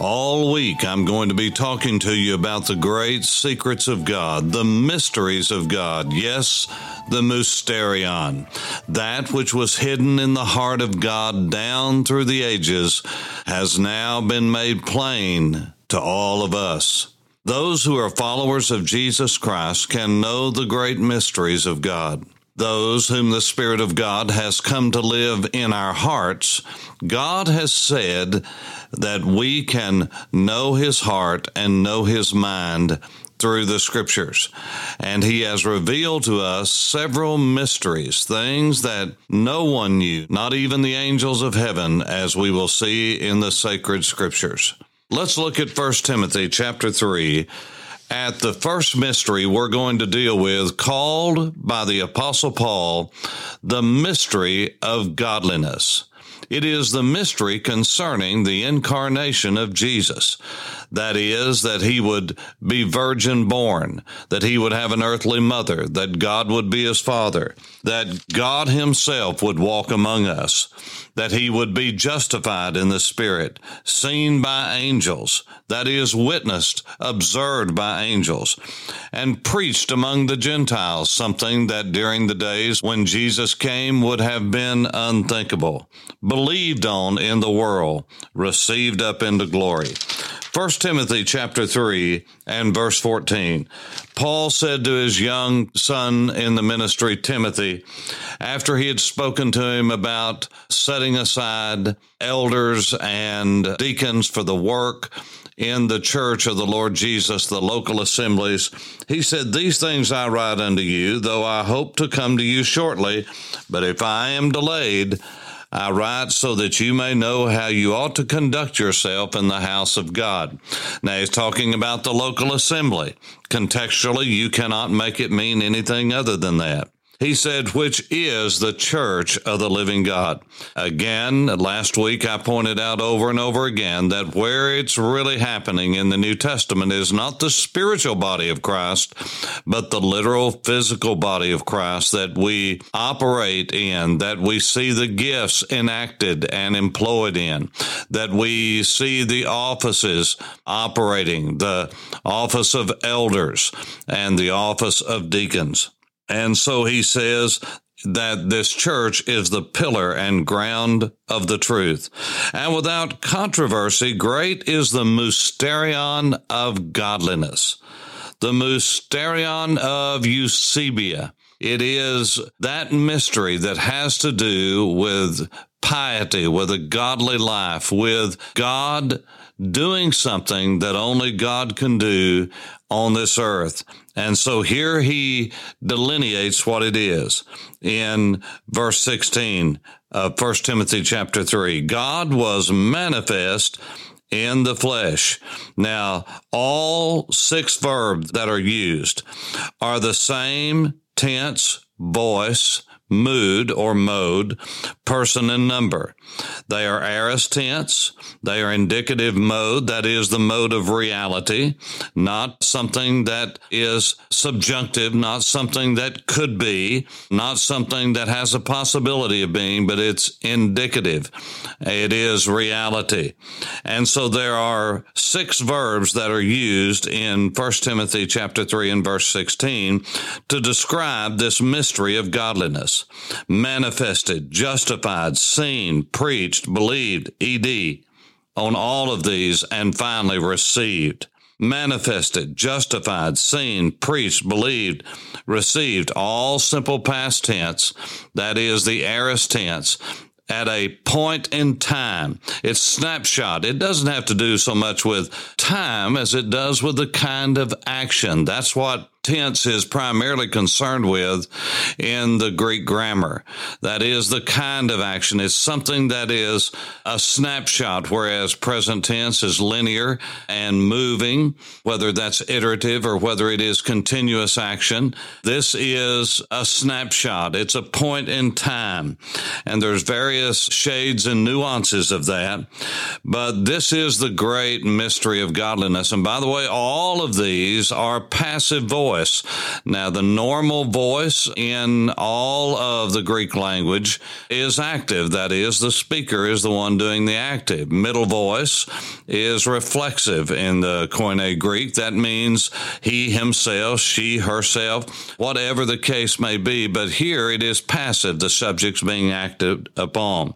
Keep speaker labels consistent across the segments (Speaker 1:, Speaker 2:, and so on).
Speaker 1: All week, I'm going to be talking to you about the great secrets of God, the mysteries of God. Yes, the mysterion, that which was hidden in the heart of God down through the ages, has now been made plain to all of us. Those who are followers of Jesus Christ can know the great mysteries of God those whom the Spirit of God has come to live in our hearts, God has said that we can know His heart and know His mind through the scriptures. And he has revealed to us several mysteries, things that no one knew, not even the angels of heaven, as we will see in the sacred scriptures. Let's look at 1 Timothy chapter 3 at the first mystery we're going to deal with, called by the Apostle Paul the mystery of godliness. It is the mystery concerning the incarnation of Jesus. That is, that he would be virgin born, that he would have an earthly mother, that God would be his father, that God himself would walk among us, that he would be justified in the Spirit, seen by angels, that is, witnessed, observed by angels, and preached among the Gentiles, something that during the days when Jesus came would have been unthinkable, believed on in the world, received up into glory. 1 Timothy chapter 3 and verse 14. Paul said to his young son in the ministry, Timothy, after he had spoken to him about setting aside elders and deacons for the work in the church of the Lord Jesus, the local assemblies, he said, These things I write unto you, though I hope to come to you shortly, but if I am delayed, I write so that you may know how you ought to conduct yourself in the house of God. Now he's talking about the local assembly. Contextually, you cannot make it mean anything other than that. He said, which is the church of the living God. Again, last week I pointed out over and over again that where it's really happening in the New Testament is not the spiritual body of Christ, but the literal physical body of Christ that we operate in, that we see the gifts enacted and employed in, that we see the offices operating, the office of elders and the office of deacons. And so he says that this church is the pillar and ground of the truth. And without controversy, great is the mysterion of godliness, the mysterion of Eusebia. It is that mystery that has to do with piety, with a godly life, with God doing something that only God can do on this earth. And so here he delineates what it is in verse 16 of 1 Timothy chapter 3. God was manifest in the flesh. Now, all six verbs that are used are the same tense, voice, mood or mode, person and number. They are aorist tense. They are indicative mode. That is the mode of reality, not something that is subjunctive, not something that could be, not something that has a possibility of being, but it's indicative. It is reality. And so there are six verbs that are used in 1 Timothy chapter 3 and verse 16 to describe this mystery of godliness. Manifested, justified, seen, preached, believed, ed, on all of these, and finally received manifested, justified, seen, preached, believed, received, all simple past tense. That is the aorist tense at a point in time. It's snapshot. It doesn't have to do so much with time as it does with the kind of action. That's what tense is primarily concerned with in the Greek grammar. That is the kind of action. It's something that is a snapshot, whereas present tense is linear and moving, whether that's iterative or whether it is continuous action. This is a snapshot. It's a point in time. And there's various shades and nuances of that. But this is the great mystery of godliness. And by the way, all of these are passive voice. Now, the normal voice in all of the Greek language is active. That is, the speaker is the one doing the active. Middle voice is reflexive in the Koine Greek. That means he himself, she herself, whatever the case may be. But here it is passive, the subject's being acted upon.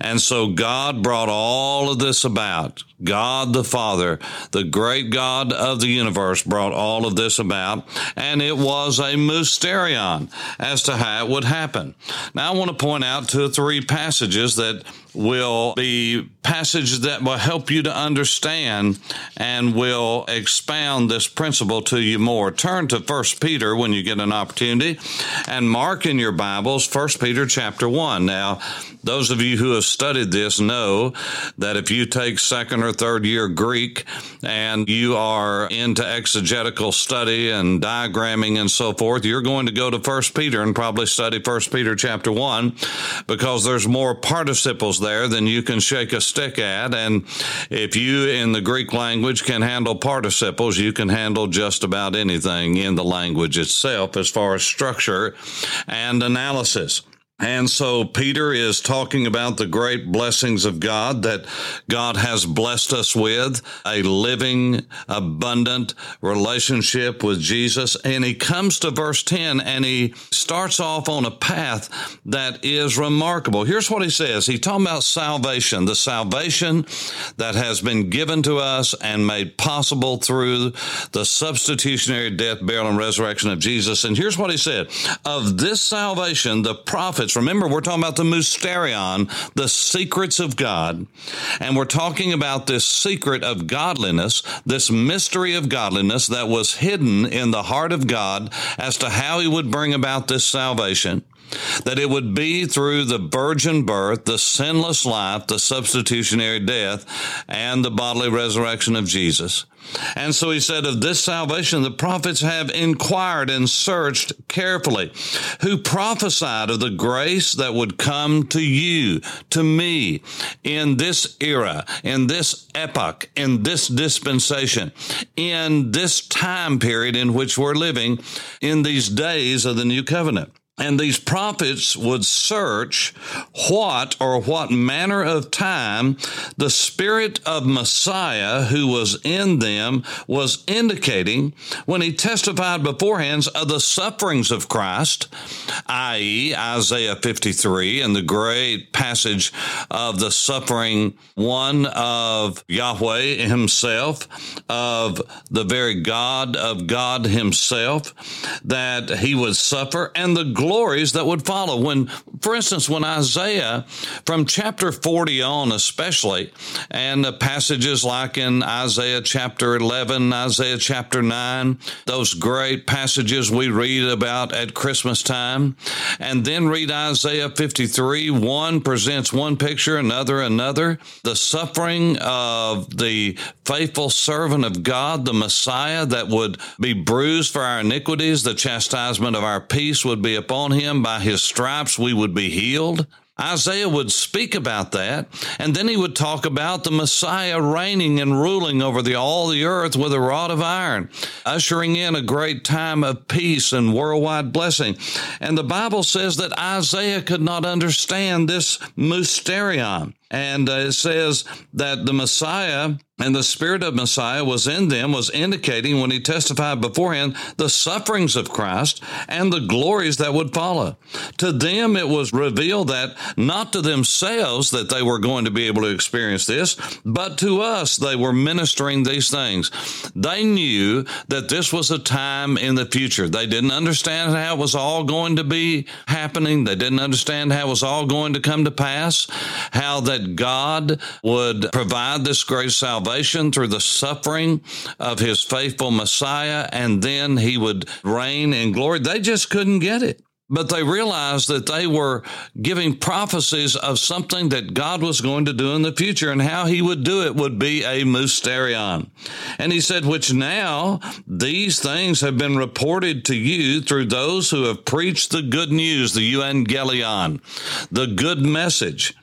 Speaker 1: And so God brought all of this about. God the Father, the great God of the universe, brought all of this about, and it was a mysterion as to how it would happen. Now, I want to point out two or three passages that will be passages that will help you to understand and will expound this principle to you more. Turn to 1 Peter when you get an opportunity and mark in your Bibles 1 Peter chapter 1. Now, those of you who have studied this know that if you take second or third year Greek and you are into exegetical study and diagramming and so forth, you're going to go to First Peter and probably study First Peter chapter 1 because there's more participles there than you can shake a stick at. And if you in the Greek language can handle participles, you can handle just about anything in the language itself as far as structure and analysis. And so Peter is talking about the great blessings of God that God has blessed us with, a living, abundant relationship with Jesus. And he comes to verse 10 and he starts off on a path that is remarkable. Here's what he says. He's talking about salvation, the salvation that has been given to us and made possible through the substitutionary death, burial, and resurrection of Jesus. And here's what he said. Of this salvation, the prophets Remember, we're talking about the mysterion, the secrets of God. And we're talking about this secret of godliness, this mystery of godliness that was hidden in the heart of God as to how he would bring about this salvation that it would be through the virgin birth, the sinless life, the substitutionary death, and the bodily resurrection of Jesus. And so he said, Of this salvation, the prophets have inquired and searched carefully, who prophesied of the grace that would come to you, to me, in this era, in this epoch, in this dispensation, in this time period in which we're living, in these days of the new covenant. And these prophets would search what or what manner of time the Spirit of Messiah who was in them was indicating when he testified beforehand of the sufferings of Christ, i.e., Isaiah 53 and the great passage of the suffering one of Yahweh himself, of the very God of God himself, that he would suffer and the glories that would follow. When, for instance, when Isaiah, from chapter 40 on especially, and the passages like in Isaiah chapter 11, Isaiah chapter 9, those great passages we read about at Christmas time, and then read Isaiah 53, one presents one picture, another another. The suffering of the faithful servant of God, the Messiah that would be bruised for our iniquities, the chastisement of our peace would be upon upon him, by his stripes we would be healed. Isaiah would speak about that, and then he would talk about the Messiah reigning and ruling over the, all the earth with a rod of iron, ushering in a great time of peace and worldwide blessing. And the Bible says that Isaiah could not understand this mysterion. And uh, it says that the Messiah and the spirit of Messiah was in them, was indicating when he testified beforehand the sufferings of Christ and the glories that would follow. To them, it was revealed that not to themselves that they were going to be able to experience this, but to us they were ministering these things. They knew that this was a time in the future. They didn't understand how it was all going to be happening. They didn't understand how it was all going to come to pass, how that God would provide this great salvation salvation through the suffering of his faithful Messiah, and then he would reign in glory. They just couldn't get it but they realized that they were giving prophecies of something that God was going to do in the future and how he would do it would be a mysterion. And he said, which now these things have been reported to you through those who have preached the good news, the evangelion, the good message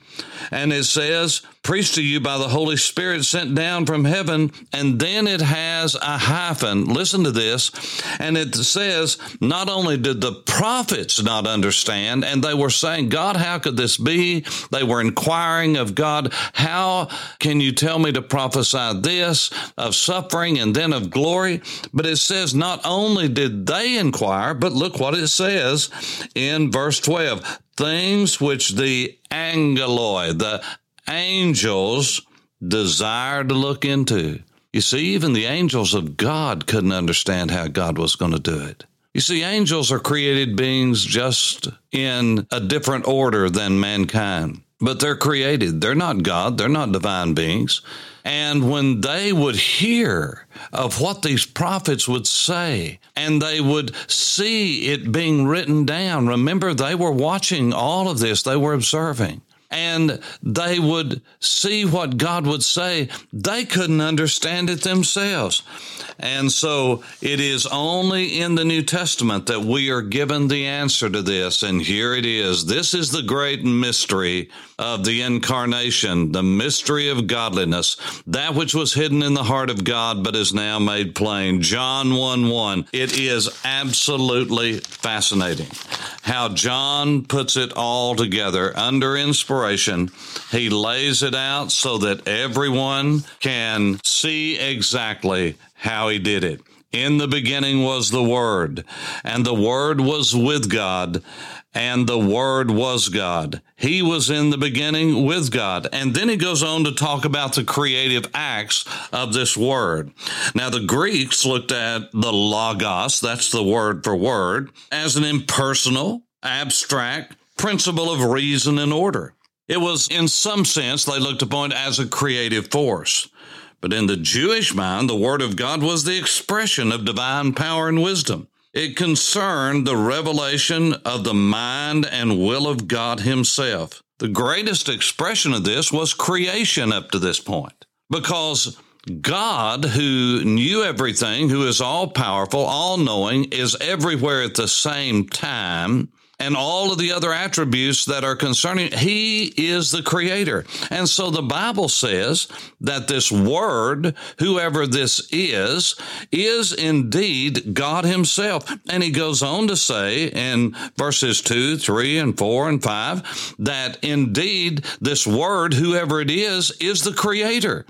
Speaker 1: and it says, preached to you by the Holy Spirit sent down from heaven. And then it has a hyphen. Listen to this. And it says, not only did the prophets not understand, and they were saying, God, how could this be? They were inquiring of God, how can you tell me to prophesy this of suffering and then of glory? But it says, not only did they inquire, but look what it says in verse 12 things which the angeloi, the angels, desire to look into. You see, even the angels of God couldn't understand how God was going to do it. You see, angels are created beings just in a different order than mankind, but they're created. They're not God, they're not divine beings. And when they would hear of what these prophets would say and they would see it being written down, remember, they were watching all of this, they were observing and they would see what God would say, they couldn't understand it themselves. And so it is only in the New Testament that we are given the answer to this. And here it is. This is the great mystery of the incarnation, the mystery of godliness, that which was hidden in the heart of God, but is now made plain. John 1 1. It is absolutely fascinating how John puts it all together under inspiration. He lays it out so that everyone can see exactly how he did it. In the beginning was the Word, and the Word was with God, and the Word was God. He was in the beginning with God. And then he goes on to talk about the creative acts of this Word. Now, the Greeks looked at the Logos, that's the word for word, as an impersonal, abstract principle of reason and order. It was, in some sense, they looked upon as a creative force. But in the Jewish mind, the Word of God was the expression of divine power and wisdom. It concerned the revelation of the mind and will of God Himself. The greatest expression of this was creation up to this point, because God, who knew everything, who is all powerful, all knowing, is everywhere at the same time, and all of the other attributes that are concerning. He is the creator. And so the Bible says that this word, whoever this is, is indeed God himself. And he goes on to say in verses two, three, and four, and five that indeed this word, whoever it is, is the creator.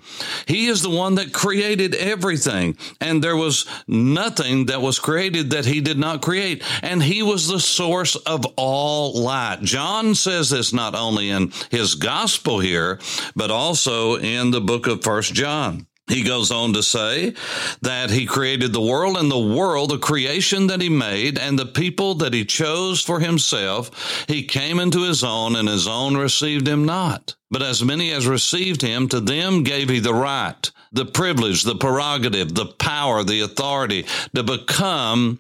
Speaker 1: He is the one that created everything. And there was nothing that was created that he did not create. And he was the source of of all light. John says this not only in his gospel here, but also in the book of First John. He goes on to say that he created the world and the world, the creation that he made and the people that he chose for himself. He came into his own and his own received him not. But as many as received him, to them gave he the right, the privilege, the prerogative, the power, the authority to become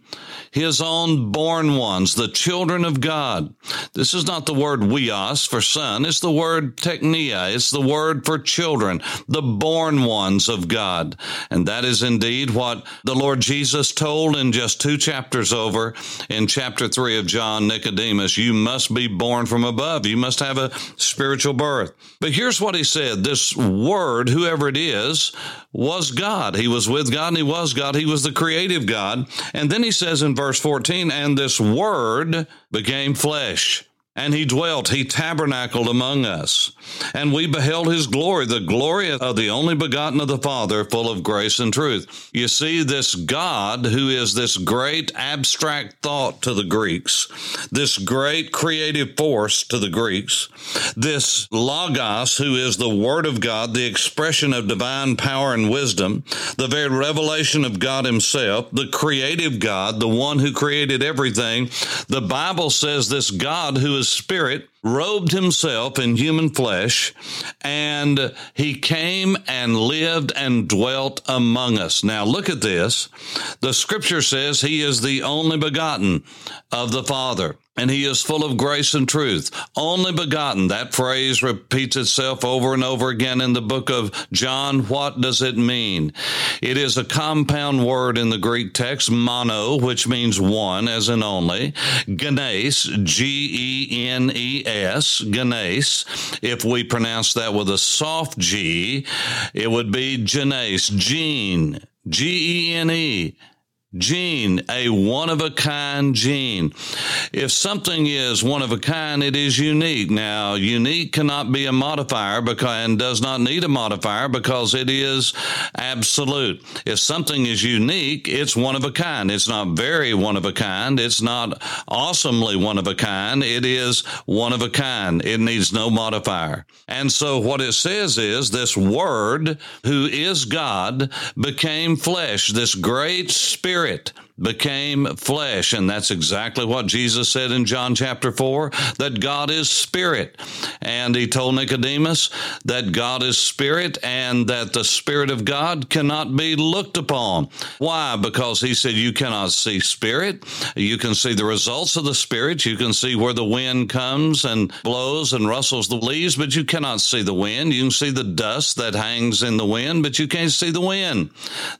Speaker 1: his own born ones, the children of God. This is not the word huios for son. It's the word teknia. It's the word for children, the born ones of God. And that is indeed what the Lord Jesus told in just two chapters over in chapter three of John Nicodemus. You must be born from above. You must have a spiritual birth. But here's what he said. This word, whoever it is, was God. He was with God and he was God. He was the creative God. And then he says in verse 14, and this word became flesh and he dwelt, he tabernacled among us. And we beheld his glory, the glory of the only begotten of the Father, full of grace and truth. You see, this God, who is this great abstract thought to the Greeks, this great creative force to the Greeks, this Logos, who is the Word of God, the expression of divine power and wisdom, the very revelation of God Himself, the creative God, the one who created everything. The Bible says this God who is spirit robed himself in human flesh and he came and lived and dwelt among us. Now look at this. The scripture says he is the only begotten of the Father and he is full of grace and truth. Only begotten. That phrase repeats itself over and over again in the book of John. What does it mean? It is a compound word in the Greek text, mono, which means one, as in only. Genes, G E N E S, genes. If we pronounce that with a soft G, it would be genes, gene, G E N E gene, a one of a kind gene. If something is one of a kind, it is unique. Now, unique cannot be a modifier because, and does not need a modifier because it is absolute. If something is unique, it's one of a kind. It's not very one of a kind. It's not awesomely one of a kind. It is one of a kind. It needs no modifier. And so what it says is this word who is God became flesh, this great spirit Spirit became flesh. And that's exactly what Jesus said in John chapter 4 that God is spirit. And he told Nicodemus that God is spirit and that the spirit of God cannot be looked upon. Why? Because he said you cannot see spirit. You can see the results of the spirit. You can see where the wind comes and blows and rustles the leaves, but you cannot see the wind. You can see the dust that hangs in the wind, but you can't see the wind.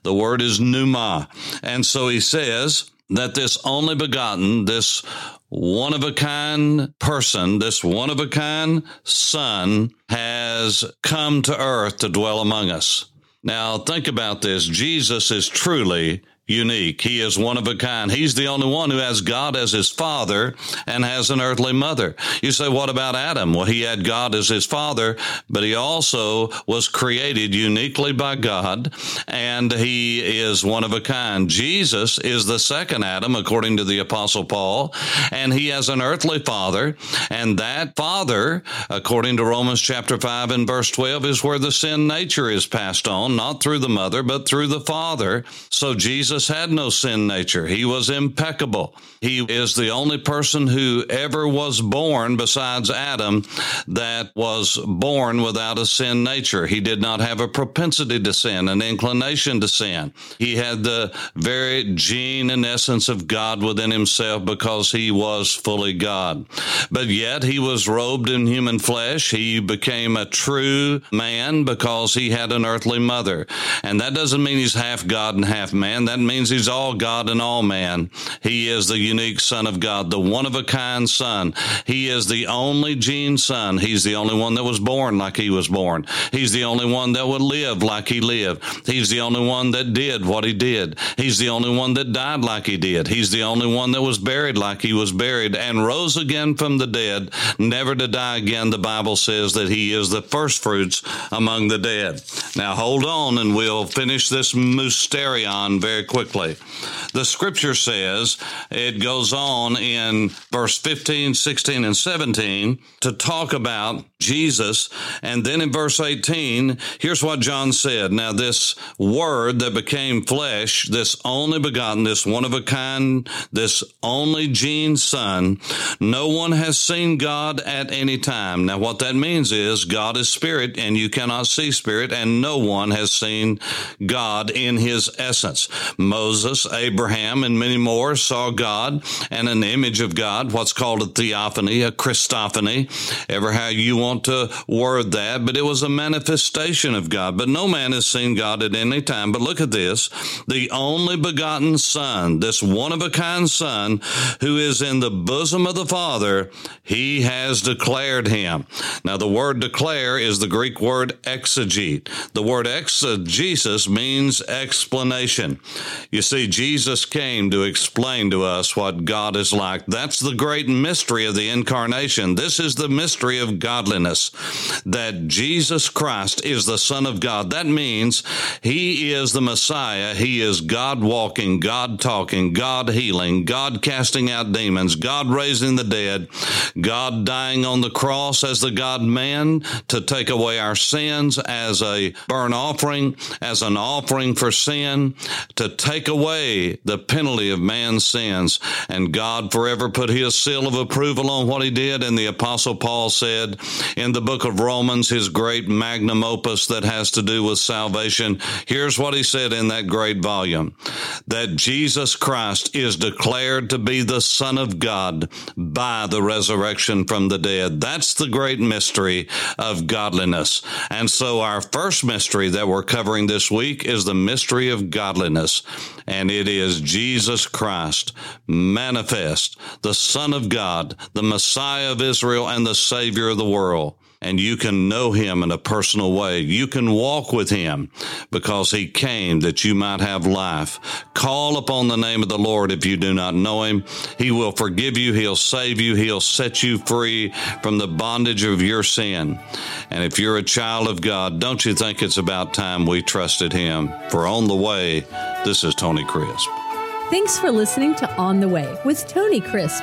Speaker 1: The word is pneuma. And so he said, says that this only begotten, this one of a kind person, this one of a kind son has come to earth to dwell among us. Now think about this. Jesus is truly unique. He is one of a kind. He's the only one who has God as his father and has an earthly mother. You say, what about Adam? Well, he had God as his father, but he also was created uniquely by God and he is one of a kind. Jesus is the second Adam, according to the apostle Paul, and he has an earthly father. And that father, according to Romans chapter 5 and verse 12, is where the sin nature is passed on, not through the mother, but through the father. So Jesus Jesus had no sin nature. He was impeccable. He is the only person who ever was born besides Adam that was born without a sin nature. He did not have a propensity to sin, an inclination to sin. He had the very gene and essence of God within himself because he was fully God. But yet he was robed in human flesh. He became a true man because he had an earthly mother. And that doesn't mean he's half God and half man. That means he's all God and all man. He is the unique Son of God, the one of a kind Son. He is the only gene Son. He's the only one that was born like he was born. He's the only one that would live like he lived. He's the only one that did what he did. He's the only one that died like he did. He's the only one that was buried like he was buried and rose again from the dead, never to die again. The Bible says that he is the first fruits among the dead. Now hold on and we'll finish this mysterion very quickly. The scripture says, it goes on in verse 15, 16, and 17 to talk about Jesus. And then in verse 18, here's what John said. Now, this word that became flesh, this only begotten, this one of a kind, this only gene son, no one has seen God at any time. Now, what that means is God is spirit and you cannot see spirit and no one has seen God in his essence. Moses, Abraham, and many more saw God and an image of God, what's called a theophany, a Christophany, ever how you want to word that, but it was a manifestation of God. But no man has seen God at any time. But look at this the only begotten Son, this one of a kind Son, who is in the bosom of the Father, he has declared him. Now, the word declare is the Greek word exegete. The word exegesis means explanation. You see, Jesus came to explain to us what God is like. That's the great mystery of the incarnation. This is the mystery of godliness that Jesus Christ is the Son of God. That means He is the Messiah. He is God walking, God talking, God healing, God casting out demons, God raising the dead, God dying on the cross as the God man to take away our sins as a burnt offering, as an offering for sin, to take away the penalty of man's sins. And God forever put his seal of approval on what he did. And the apostle Paul said in the book of Romans, his great magnum opus that has to do with salvation, here's what he said in that great volume, that Jesus Christ is declared to be the Son of God by the resurrection from the dead. That's the great mystery of godliness. And so our first mystery that we're covering this week is the mystery of godliness. And it is Jesus Christ manifest, the Son of God, the Messiah of Israel and the Savior of the world and you can know him in a personal way. You can walk with him because he came that you might have life. Call upon the name of the Lord if you do not know him. He will forgive you. He'll save you. He'll set you free from the bondage of your sin. And if you're a child of God, don't you think it's about time we trusted him? For on the way, this is Tony Crisp.
Speaker 2: Thanks for listening to On the Way with Tony Crisp.